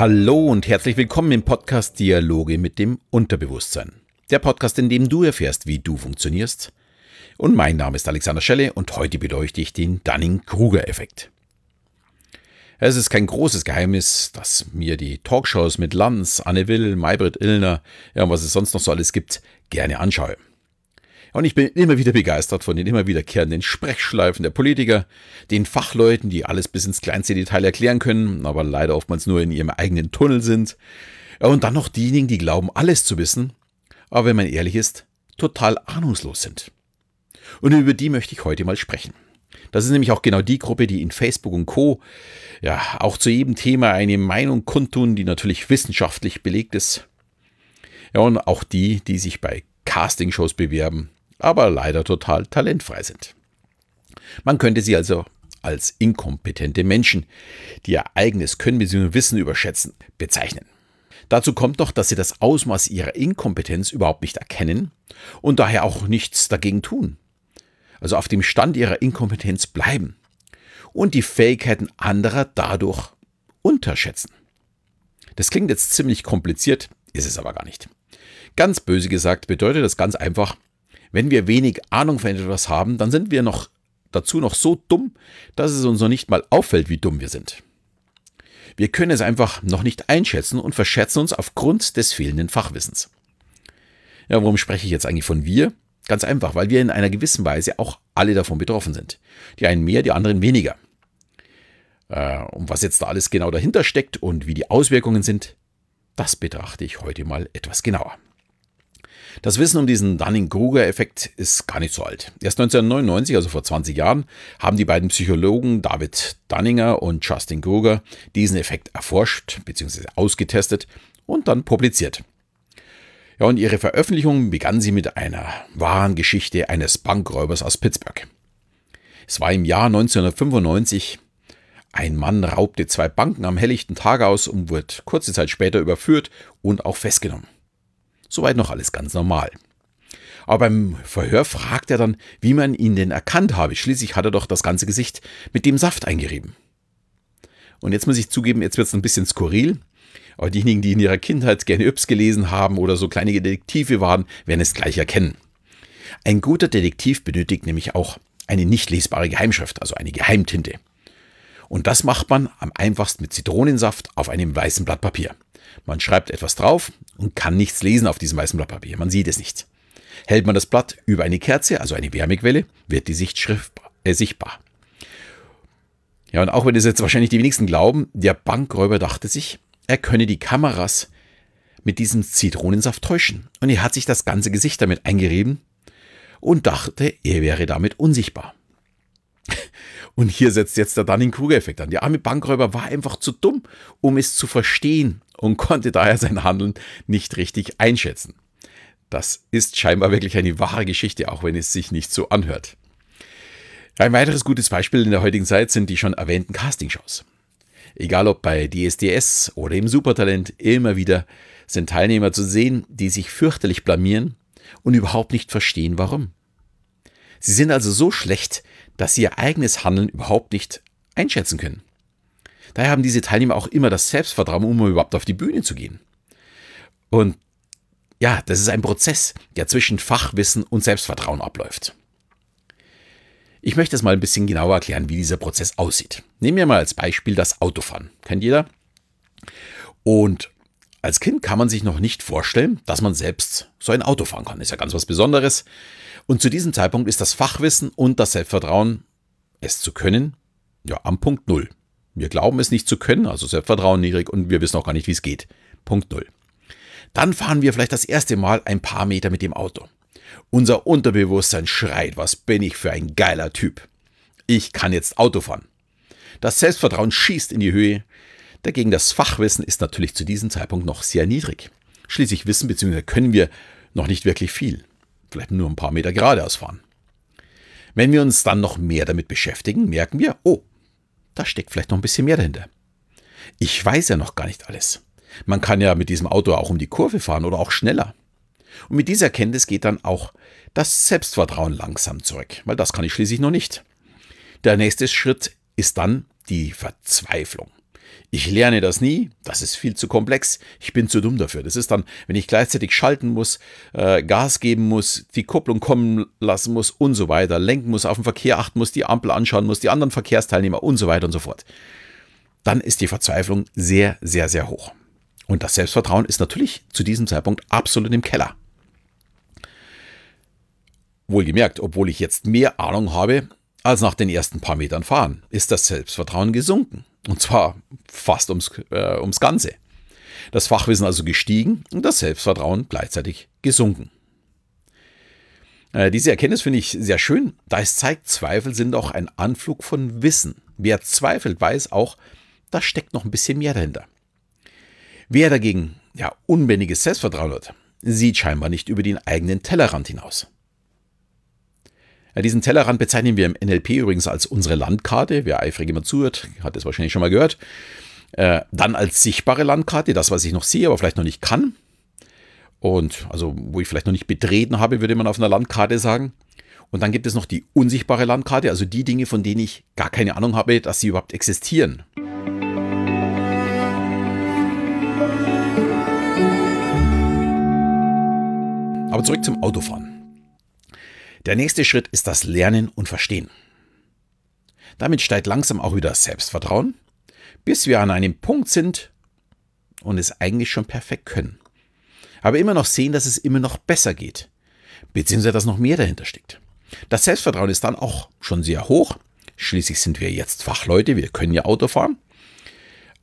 Hallo und herzlich willkommen im Podcast Dialoge mit dem Unterbewusstsein. Der Podcast, in dem du erfährst, wie du funktionierst. Und mein Name ist Alexander Schelle und heute beleuchte ich den Dunning-Kruger-Effekt. Es ist kein großes Geheimnis, dass mir die Talkshows mit Lanz, Anne Will, Maybrit Illner, ja, und was es sonst noch so alles gibt, gerne anschaue. Und ich bin immer wieder begeistert von den immer wiederkehrenden Sprechschleifen der Politiker, den Fachleuten, die alles bis ins kleinste Detail erklären können, aber leider oftmals nur in ihrem eigenen Tunnel sind. Und dann noch diejenigen, die glauben, alles zu wissen, aber wenn man ehrlich ist, total ahnungslos sind. Und über die möchte ich heute mal sprechen. Das ist nämlich auch genau die Gruppe, die in Facebook und Co. ja auch zu jedem Thema eine Meinung kundtun, die natürlich wissenschaftlich belegt ist. Ja, und auch die, die sich bei Castingshows bewerben, aber leider total talentfrei sind. Man könnte sie also als inkompetente Menschen, die ihr eigenes Können bzw. Wissen überschätzen, bezeichnen. Dazu kommt noch, dass sie das Ausmaß ihrer Inkompetenz überhaupt nicht erkennen und daher auch nichts dagegen tun. Also auf dem Stand ihrer Inkompetenz bleiben und die Fähigkeiten anderer dadurch unterschätzen. Das klingt jetzt ziemlich kompliziert, ist es aber gar nicht. Ganz böse gesagt bedeutet das ganz einfach, wenn wir wenig Ahnung von etwas haben, dann sind wir noch dazu noch so dumm, dass es uns noch nicht mal auffällt, wie dumm wir sind. Wir können es einfach noch nicht einschätzen und verschätzen uns aufgrund des fehlenden Fachwissens. Ja, warum spreche ich jetzt eigentlich von wir? Ganz einfach, weil wir in einer gewissen Weise auch alle davon betroffen sind. Die einen mehr, die anderen weniger. Äh, und was jetzt da alles genau dahinter steckt und wie die Auswirkungen sind, das betrachte ich heute mal etwas genauer. Das Wissen um diesen Dunning-Kruger-Effekt ist gar nicht so alt. Erst 1999, also vor 20 Jahren, haben die beiden Psychologen David Dunninger und Justin Kruger diesen Effekt erforscht bzw. ausgetestet und dann publiziert. Ja, und ihre Veröffentlichung begann sie mit einer wahren Geschichte eines Bankräubers aus Pittsburgh. Es war im Jahr 1995. Ein Mann raubte zwei Banken am helllichten Tag aus und wurde kurze Zeit später überführt und auch festgenommen. Soweit noch alles ganz normal. Aber beim Verhör fragt er dann, wie man ihn denn erkannt habe. Schließlich hat er doch das ganze Gesicht mit dem Saft eingerieben. Und jetzt muss ich zugeben, jetzt wird es ein bisschen skurril. Aber diejenigen, die in ihrer Kindheit gerne Yps gelesen haben oder so kleine Detektive waren, werden es gleich erkennen. Ein guter Detektiv benötigt nämlich auch eine nicht lesbare Geheimschrift, also eine Geheimtinte. Und das macht man am einfachsten mit Zitronensaft auf einem weißen Blatt Papier. Man schreibt etwas drauf und kann nichts lesen auf diesem weißen Blatt Papier. Man sieht es nicht. Hält man das Blatt über eine Kerze, also eine Wärmequelle, wird die Sichtschrift äh, sichtbar. Ja, und auch wenn es jetzt wahrscheinlich die wenigsten glauben, der Bankräuber dachte sich, er könne die Kameras mit diesem Zitronensaft täuschen. Und er hat sich das ganze Gesicht damit eingerieben und dachte, er wäre damit unsichtbar. Und hier setzt jetzt der Dunning-Kruger-Effekt an. Der arme Bankräuber war einfach zu dumm, um es zu verstehen und konnte daher sein Handeln nicht richtig einschätzen. Das ist scheinbar wirklich eine wahre Geschichte, auch wenn es sich nicht so anhört. Ein weiteres gutes Beispiel in der heutigen Zeit sind die schon erwähnten Castingshows. Egal ob bei DSDS oder im Supertalent, immer wieder sind Teilnehmer zu sehen, die sich fürchterlich blamieren und überhaupt nicht verstehen, warum. Sie sind also so schlecht, dass sie ihr eigenes Handeln überhaupt nicht einschätzen können. Daher haben diese Teilnehmer auch immer das Selbstvertrauen, um überhaupt auf die Bühne zu gehen. Und ja, das ist ein Prozess, der zwischen Fachwissen und Selbstvertrauen abläuft. Ich möchte es mal ein bisschen genauer erklären, wie dieser Prozess aussieht. Nehmen wir mal als Beispiel das Autofahren. Kennt jeder? Und als Kind kann man sich noch nicht vorstellen, dass man selbst so ein Auto fahren kann. Ist ja ganz was Besonderes. Und zu diesem Zeitpunkt ist das Fachwissen und das Selbstvertrauen, es zu können, ja, am Punkt Null. Wir glauben es nicht zu können, also Selbstvertrauen niedrig und wir wissen auch gar nicht, wie es geht. Punkt Null. Dann fahren wir vielleicht das erste Mal ein paar Meter mit dem Auto. Unser Unterbewusstsein schreit, was bin ich für ein geiler Typ. Ich kann jetzt Auto fahren. Das Selbstvertrauen schießt in die Höhe. Dagegen das Fachwissen ist natürlich zu diesem Zeitpunkt noch sehr niedrig. Schließlich wissen bzw. können wir noch nicht wirklich viel. Vielleicht nur ein paar Meter geradeaus fahren. Wenn wir uns dann noch mehr damit beschäftigen, merken wir, oh, da steckt vielleicht noch ein bisschen mehr dahinter. Ich weiß ja noch gar nicht alles. Man kann ja mit diesem Auto auch um die Kurve fahren oder auch schneller. Und mit dieser Kenntnis geht dann auch das Selbstvertrauen langsam zurück, weil das kann ich schließlich noch nicht. Der nächste Schritt ist dann die Verzweiflung. Ich lerne das nie, das ist viel zu komplex, ich bin zu dumm dafür. Das ist dann, wenn ich gleichzeitig schalten muss, äh, Gas geben muss, die Kupplung kommen lassen muss und so weiter, lenken muss, auf den Verkehr achten muss, die Ampel anschauen muss, die anderen Verkehrsteilnehmer und so weiter und so fort. Dann ist die Verzweiflung sehr, sehr, sehr hoch. Und das Selbstvertrauen ist natürlich zu diesem Zeitpunkt absolut im Keller. Wohlgemerkt, obwohl ich jetzt mehr Ahnung habe als nach den ersten paar Metern fahren, ist das Selbstvertrauen gesunken. Und zwar fast ums, äh, ums Ganze. Das Fachwissen also gestiegen und das Selbstvertrauen gleichzeitig gesunken. Äh, diese Erkenntnis finde ich sehr schön, da es zeigt, Zweifel sind auch ein Anflug von Wissen. Wer zweifelt, weiß auch, da steckt noch ein bisschen mehr dahinter. Wer dagegen ja unbändiges Selbstvertrauen hat, sieht scheinbar nicht über den eigenen Tellerrand hinaus. Ja, diesen Tellerrand bezeichnen wir im NLP übrigens als unsere Landkarte. Wer eifrig immer zuhört, hat das wahrscheinlich schon mal gehört. Äh, dann als sichtbare Landkarte, das, was ich noch sehe, aber vielleicht noch nicht kann. Und also, wo ich vielleicht noch nicht betreten habe, würde man auf einer Landkarte sagen. Und dann gibt es noch die unsichtbare Landkarte, also die Dinge, von denen ich gar keine Ahnung habe, dass sie überhaupt existieren. Aber zurück zum Autofahren. Der nächste Schritt ist das Lernen und Verstehen. Damit steigt langsam auch wieder Selbstvertrauen, bis wir an einem Punkt sind und es eigentlich schon perfekt können. Aber immer noch sehen, dass es immer noch besser geht, beziehungsweise dass noch mehr dahinter steckt. Das Selbstvertrauen ist dann auch schon sehr hoch. Schließlich sind wir jetzt Fachleute, wir können ja Auto fahren.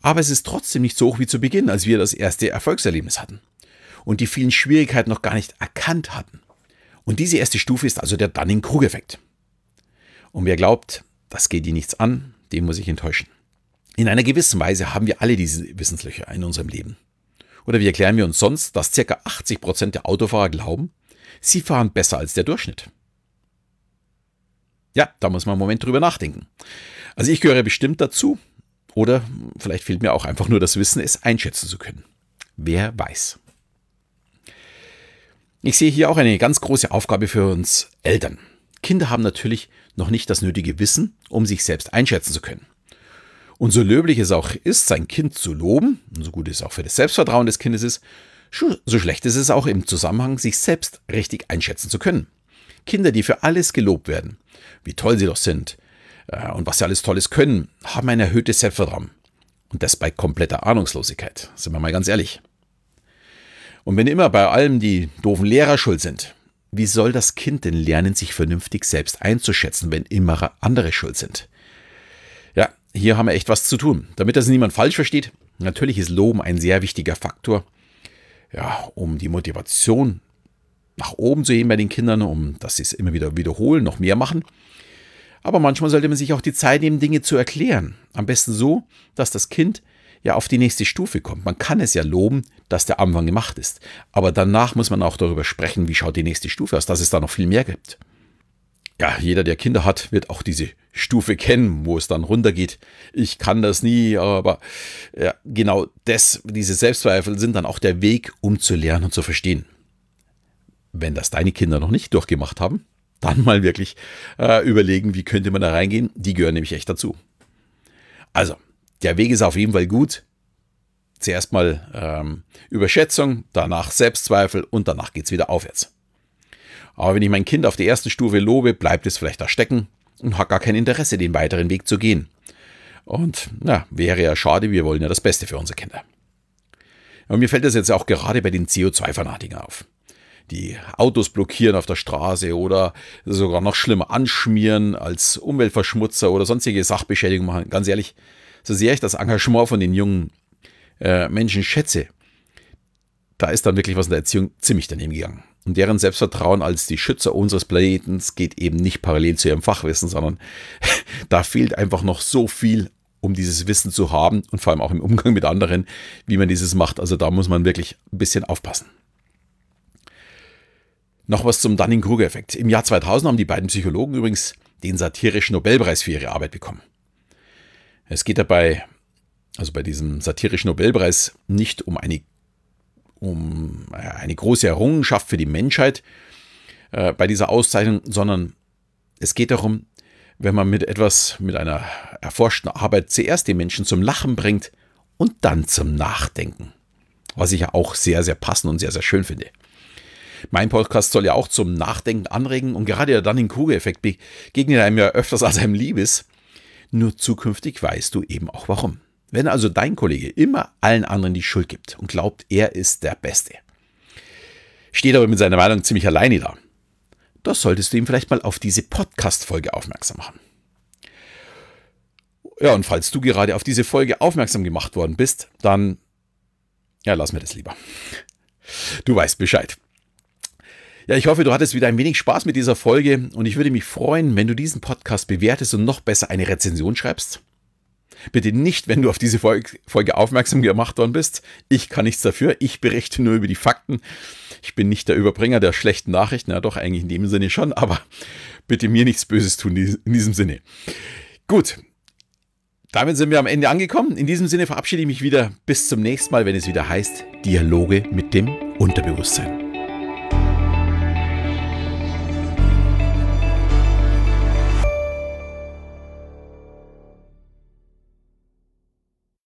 Aber es ist trotzdem nicht so hoch wie zu Beginn, als wir das erste Erfolgserlebnis hatten und die vielen Schwierigkeiten noch gar nicht erkannt hatten. Und diese erste Stufe ist also der Dunning-Krug-Effekt. Und wer glaubt, das geht ihn nichts an, dem muss ich enttäuschen. In einer gewissen Weise haben wir alle diese Wissenslöcher in unserem Leben. Oder wie erklären wir uns sonst, dass ca. 80 Prozent der Autofahrer glauben, sie fahren besser als der Durchschnitt? Ja, da muss man einen Moment drüber nachdenken. Also ich gehöre bestimmt dazu. Oder vielleicht fehlt mir auch einfach nur das Wissen, es einschätzen zu können. Wer weiß. Ich sehe hier auch eine ganz große Aufgabe für uns Eltern. Kinder haben natürlich noch nicht das nötige Wissen, um sich selbst einschätzen zu können. Und so löblich es auch ist, sein Kind zu loben, und so gut es auch für das Selbstvertrauen des Kindes ist, so schlecht ist es auch im Zusammenhang, sich selbst richtig einschätzen zu können. Kinder, die für alles gelobt werden, wie toll sie doch sind äh, und was sie alles Tolles können, haben ein erhöhtes Selbstvertrauen. Und das bei kompletter Ahnungslosigkeit, sind wir mal ganz ehrlich. Und wenn immer bei allem die doofen Lehrer schuld sind, wie soll das Kind denn lernen, sich vernünftig selbst einzuschätzen, wenn immer andere schuld sind? Ja, hier haben wir echt was zu tun. Damit das niemand falsch versteht, natürlich ist Loben ein sehr wichtiger Faktor, ja, um die Motivation nach oben zu heben bei den Kindern, um dass sie es immer wieder wiederholen, noch mehr machen. Aber manchmal sollte man sich auch die Zeit nehmen, Dinge zu erklären. Am besten so, dass das Kind ja auf die nächste Stufe kommt. Man kann es ja loben, dass der Anfang gemacht ist. Aber danach muss man auch darüber sprechen, wie schaut die nächste Stufe aus, dass es da noch viel mehr gibt. Ja, jeder, der Kinder hat, wird auch diese Stufe kennen, wo es dann runtergeht. Ich kann das nie, aber ja, genau das, diese Selbstzweifel sind dann auch der Weg, um zu lernen und zu verstehen. Wenn das deine Kinder noch nicht durchgemacht haben, dann mal wirklich äh, überlegen, wie könnte man da reingehen. Die gehören nämlich echt dazu. Also, der Weg ist auf jeden Fall gut. Zuerst mal ähm, Überschätzung, danach Selbstzweifel und danach geht es wieder aufwärts. Aber wenn ich mein Kind auf der ersten Stufe lobe, bleibt es vielleicht da stecken und hat gar kein Interesse, den weiteren Weg zu gehen. Und na, wäre ja schade, wir wollen ja das Beste für unsere Kinder. Und mir fällt das jetzt auch gerade bei den CO2-Fanatiken auf. Die Autos blockieren auf der Straße oder sogar noch schlimmer anschmieren als Umweltverschmutzer oder sonstige Sachbeschädigungen machen. Ganz ehrlich, so sehr ich das Engagement von den jungen äh, Menschen schätze, da ist dann wirklich was in der Erziehung ziemlich daneben gegangen. Und deren Selbstvertrauen als die Schützer unseres Planetens geht eben nicht parallel zu ihrem Fachwissen, sondern da fehlt einfach noch so viel, um dieses Wissen zu haben und vor allem auch im Umgang mit anderen, wie man dieses macht. Also da muss man wirklich ein bisschen aufpassen. Noch was zum Dunning-Kruger-Effekt. Im Jahr 2000 haben die beiden Psychologen übrigens den satirischen Nobelpreis für ihre Arbeit bekommen. Es geht dabei, also bei diesem satirischen Nobelpreis, nicht um eine, um eine große Errungenschaft für die Menschheit äh, bei dieser Auszeichnung, sondern es geht darum, wenn man mit etwas, mit einer erforschten Arbeit zuerst die Menschen zum Lachen bringt und dann zum Nachdenken. Was ich ja auch sehr, sehr passend und sehr, sehr schön finde. Mein Podcast soll ja auch zum Nachdenken anregen und gerade der Dunning-Kruger-Effekt begegnet einem ja öfters als einem Liebes. Nur zukünftig weißt du eben auch warum. Wenn also dein Kollege immer allen anderen die Schuld gibt und glaubt, er ist der Beste, steht aber mit seiner Meinung ziemlich alleine da, da solltest du ihm vielleicht mal auf diese Podcast-Folge aufmerksam machen. Ja, und falls du gerade auf diese Folge aufmerksam gemacht worden bist, dann, ja, lass mir das lieber. Du weißt Bescheid. Ja, ich hoffe, du hattest wieder ein wenig Spaß mit dieser Folge und ich würde mich freuen, wenn du diesen Podcast bewertest und noch besser eine Rezension schreibst. Bitte nicht, wenn du auf diese Folge aufmerksam gemacht worden bist. Ich kann nichts dafür. Ich berichte nur über die Fakten. Ich bin nicht der Überbringer der schlechten Nachrichten. Ja, doch, eigentlich in dem Sinne schon. Aber bitte mir nichts Böses tun in diesem Sinne. Gut. Damit sind wir am Ende angekommen. In diesem Sinne verabschiede ich mich wieder. Bis zum nächsten Mal, wenn es wieder heißt Dialoge mit dem Unterbewusstsein.